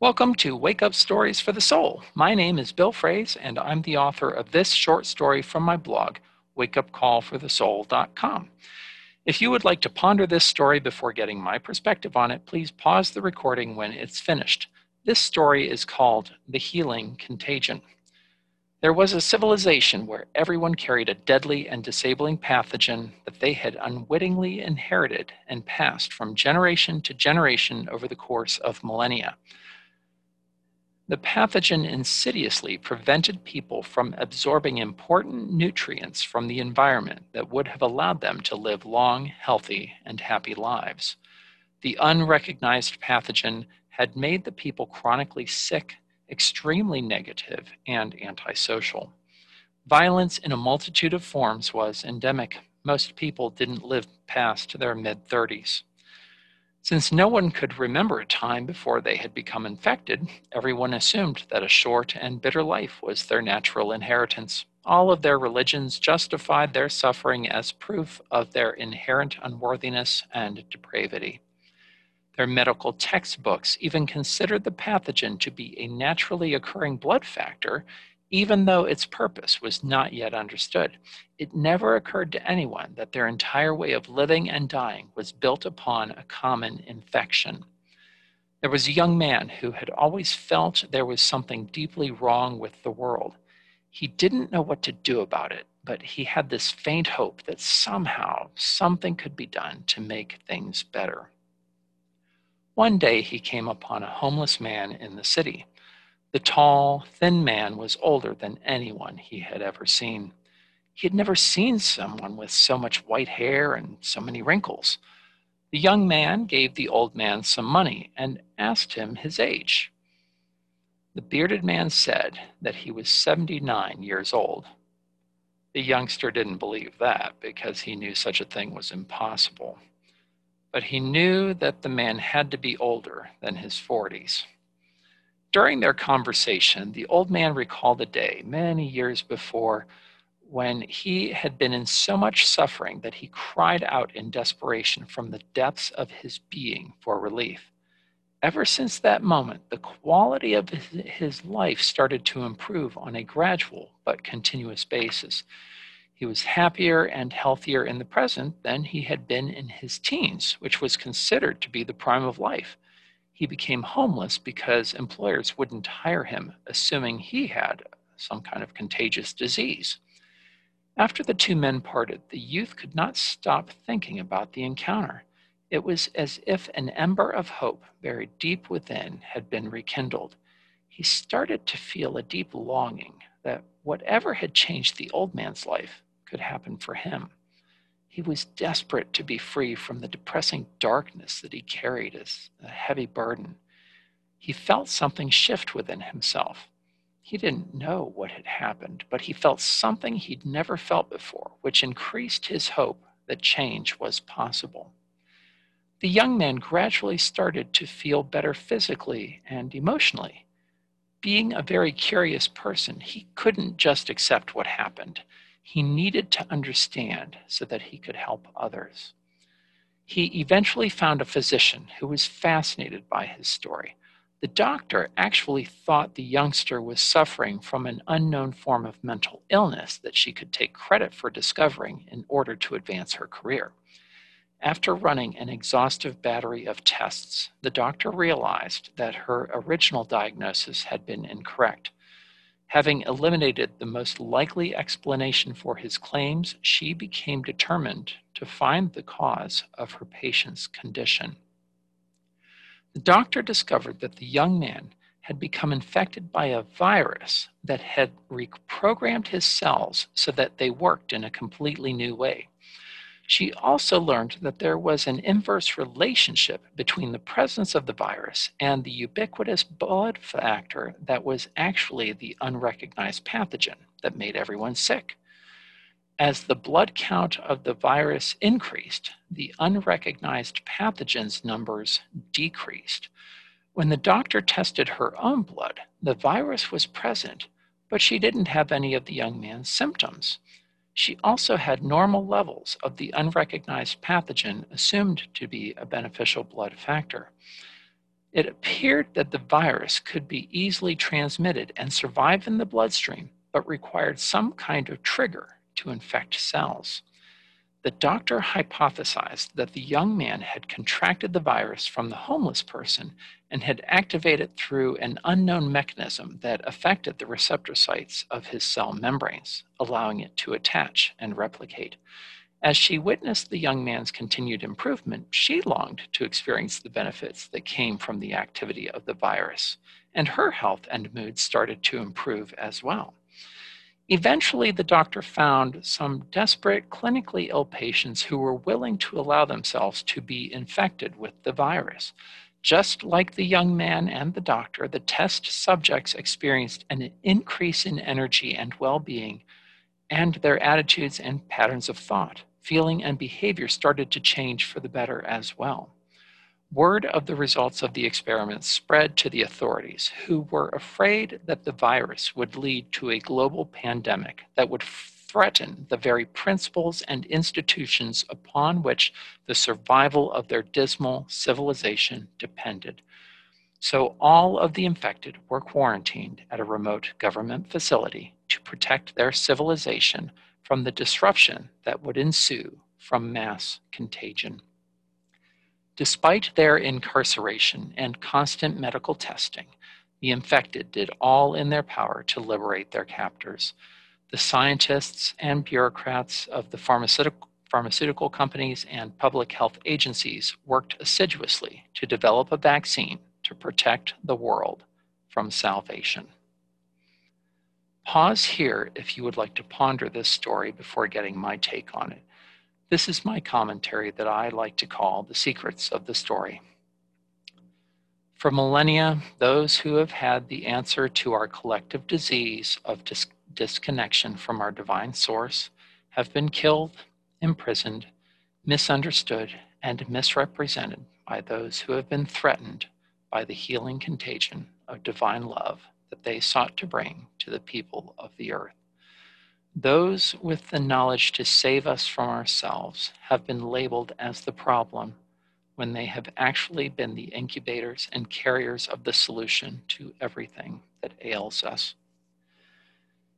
Welcome to Wake Up Stories for the Soul. My name is Bill Fraze, and I'm the author of this short story from my blog, wakeupcallforthesoul.com. If you would like to ponder this story before getting my perspective on it, please pause the recording when it's finished. This story is called The Healing Contagion. There was a civilization where everyone carried a deadly and disabling pathogen that they had unwittingly inherited and passed from generation to generation over the course of millennia. The pathogen insidiously prevented people from absorbing important nutrients from the environment that would have allowed them to live long, healthy, and happy lives. The unrecognized pathogen had made the people chronically sick, extremely negative, and antisocial. Violence in a multitude of forms was endemic. Most people didn't live past their mid 30s. Since no one could remember a time before they had become infected, everyone assumed that a short and bitter life was their natural inheritance. All of their religions justified their suffering as proof of their inherent unworthiness and depravity. Their medical textbooks even considered the pathogen to be a naturally occurring blood factor even though its purpose was not yet understood, it never occurred to anyone that their entire way of living and dying was built upon a common infection. There was a young man who had always felt there was something deeply wrong with the world. He didn't know what to do about it, but he had this faint hope that somehow something could be done to make things better. One day he came upon a homeless man in the city. The tall, thin man was older than anyone he had ever seen. He had never seen someone with so much white hair and so many wrinkles. The young man gave the old man some money and asked him his age. The bearded man said that he was 79 years old. The youngster didn't believe that because he knew such a thing was impossible. But he knew that the man had to be older than his 40s. During their conversation, the old man recalled a day many years before when he had been in so much suffering that he cried out in desperation from the depths of his being for relief. Ever since that moment, the quality of his life started to improve on a gradual but continuous basis. He was happier and healthier in the present than he had been in his teens, which was considered to be the prime of life he became homeless because employers wouldn't hire him, assuming he had some kind of contagious disease. After the two men parted, the youth could not stop thinking about the encounter. It was as if an ember of hope buried deep within had been rekindled. He started to feel a deep longing that whatever had changed the old man's life could happen for him. He was desperate to be free from the depressing darkness that he carried as a heavy burden. He felt something shift within himself. He didn't know what had happened, but he felt something he'd never felt before, which increased his hope that change was possible. The young man gradually started to feel better physically and emotionally. Being a very curious person, he couldn't just accept what happened he needed to understand so that he could help others. He eventually found a physician who was fascinated by his story. The doctor actually thought the youngster was suffering from an unknown form of mental illness that she could take credit for discovering in order to advance her career. After running an exhaustive battery of tests, the doctor realized that her original diagnosis had been incorrect. Having eliminated the most likely explanation for his claims, she became determined to find the cause of her patient's condition. The doctor discovered that the young man had become infected by a virus that had reprogrammed his cells so that they worked in a completely new way. She also learned that there was an inverse relationship between the presence of the virus and the ubiquitous blood factor that was actually the unrecognized pathogen that made everyone sick. As the blood count of the virus increased, the unrecognized pathogens numbers decreased. When the doctor tested her own blood, the virus was present, but she didn't have any of the young man's symptoms. She also had normal levels of the unrecognized pathogen assumed to be a beneficial blood factor. It appeared that the virus could be easily transmitted and survive in the bloodstream, but required some kind of trigger to infect cells. The doctor hypothesized that the young man had contracted the virus from the homeless person and had activated through an unknown mechanism that affected the receptor sites of his cell membranes, allowing it to attach and replicate. As she witnessed the young man's continued improvement, she longed to experience the benefits that came from the activity of the virus, and her health and mood started to improve as well. Eventually, the doctor found some desperate, clinically ill patients who were willing to allow themselves to be infected with the virus. Just like the young man and the doctor, the test subjects experienced an increase in energy and well being, and their attitudes and patterns of thought, feeling, and behavior started to change for the better as well. Word of the results of the experiment spread to the authorities, who were afraid that the virus would lead to a global pandemic that would threaten the very principles and institutions upon which the survival of their dismal civilization depended. So all of the infected were quarantined at a remote government facility to protect their civilization from the disruption that would ensue from mass contagion. Despite their incarceration and constant medical testing, the infected did all in their power to liberate their captors. The scientists and bureaucrats of the pharmaceutical, pharmaceutical companies and public health agencies worked assiduously to develop a vaccine to protect the world from salvation. Pause here if you would like to ponder this story before getting my take on it. This is my commentary that I like to call the secrets of the story. For millennia, those who have had the answer to our collective disease of dis- disconnection from our divine source have been killed, imprisoned, misunderstood, and misrepresented by those who have been threatened by the healing contagion of divine love that they sought to bring to the people of the earth. Those with the knowledge to save us from ourselves have been labeled as the problem when they have actually been the incubators and carriers of the solution to everything that ails us.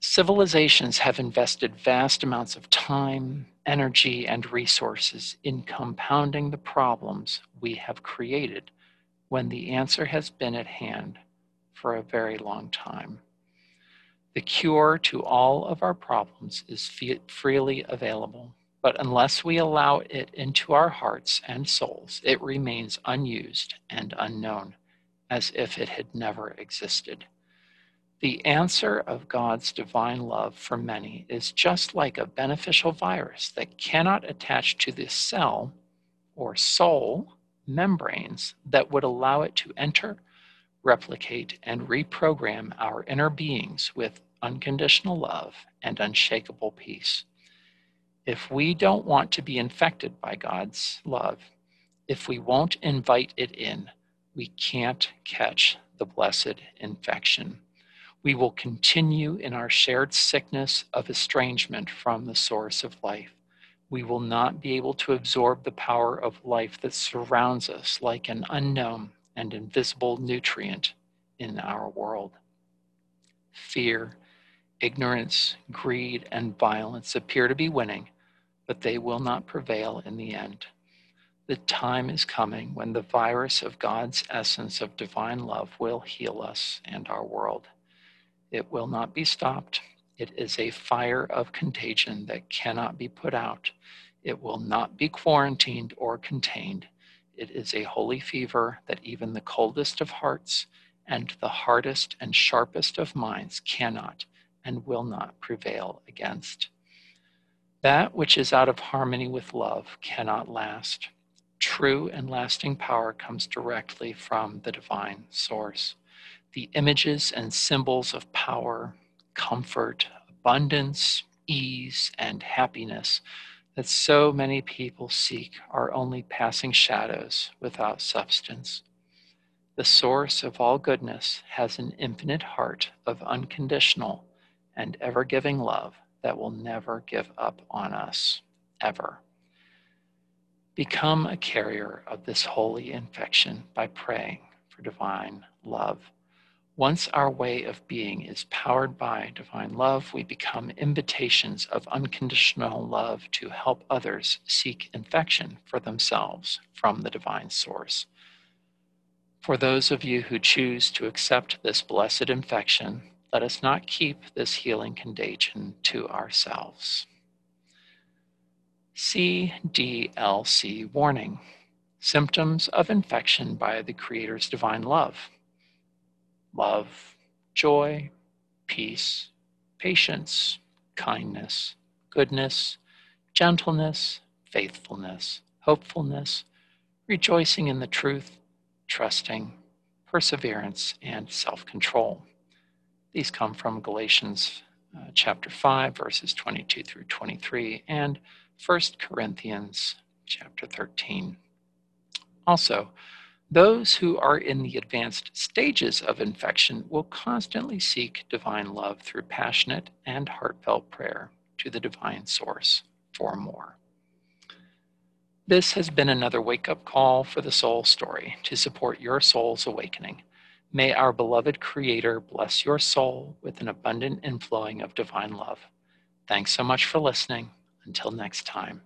Civilizations have invested vast amounts of time, energy, and resources in compounding the problems we have created when the answer has been at hand for a very long time. The cure to all of our problems is freely available, but unless we allow it into our hearts and souls, it remains unused and unknown, as if it had never existed. The answer of God's divine love for many is just like a beneficial virus that cannot attach to the cell or soul membranes that would allow it to enter, replicate, and reprogram our inner beings with unconditional love, and unshakable peace. If we don't want to be infected by God's love, if we won't invite it in, we can't catch the blessed infection. We will continue in our shared sickness of estrangement from the source of life. We will not be able to absorb the power of life that surrounds us like an unknown and invisible nutrient in our world. Fear Ignorance, greed, and violence appear to be winning, but they will not prevail in the end. The time is coming when the virus of God's essence of divine love will heal us and our world. It will not be stopped. It is a fire of contagion that cannot be put out. It will not be quarantined or contained. It is a holy fever that even the coldest of hearts and the hardest and sharpest of minds cannot and will not prevail against. That which is out of harmony with love cannot last. True and lasting power comes directly from the divine source. The images and symbols of power, comfort, abundance, ease, and happiness that so many people seek are only passing shadows without substance. The source of all goodness has an infinite heart of unconditional and ever giving love that will never give up on us, ever. Become a carrier of this holy infection by praying for divine love. Once our way of being is powered by divine love, we become invitations of unconditional love to help others seek infection for themselves from the divine source. For those of you who choose to accept this blessed infection, let us not keep this healing contagion to ourselves. CDLC warning symptoms of infection by the Creator's divine love love, joy, peace, patience, kindness, goodness, gentleness, faithfulness, hopefulness, rejoicing in the truth, trusting, perseverance, and self control. These come from Galatians uh, chapter 5, verses 22 through 23, and 1 Corinthians chapter 13. Also, those who are in the advanced stages of infection will constantly seek divine love through passionate and heartfelt prayer to the divine source for more. This has been another wake up call for the soul story to support your soul's awakening. May our beloved Creator bless your soul with an abundant inflowing of divine love. Thanks so much for listening. Until next time.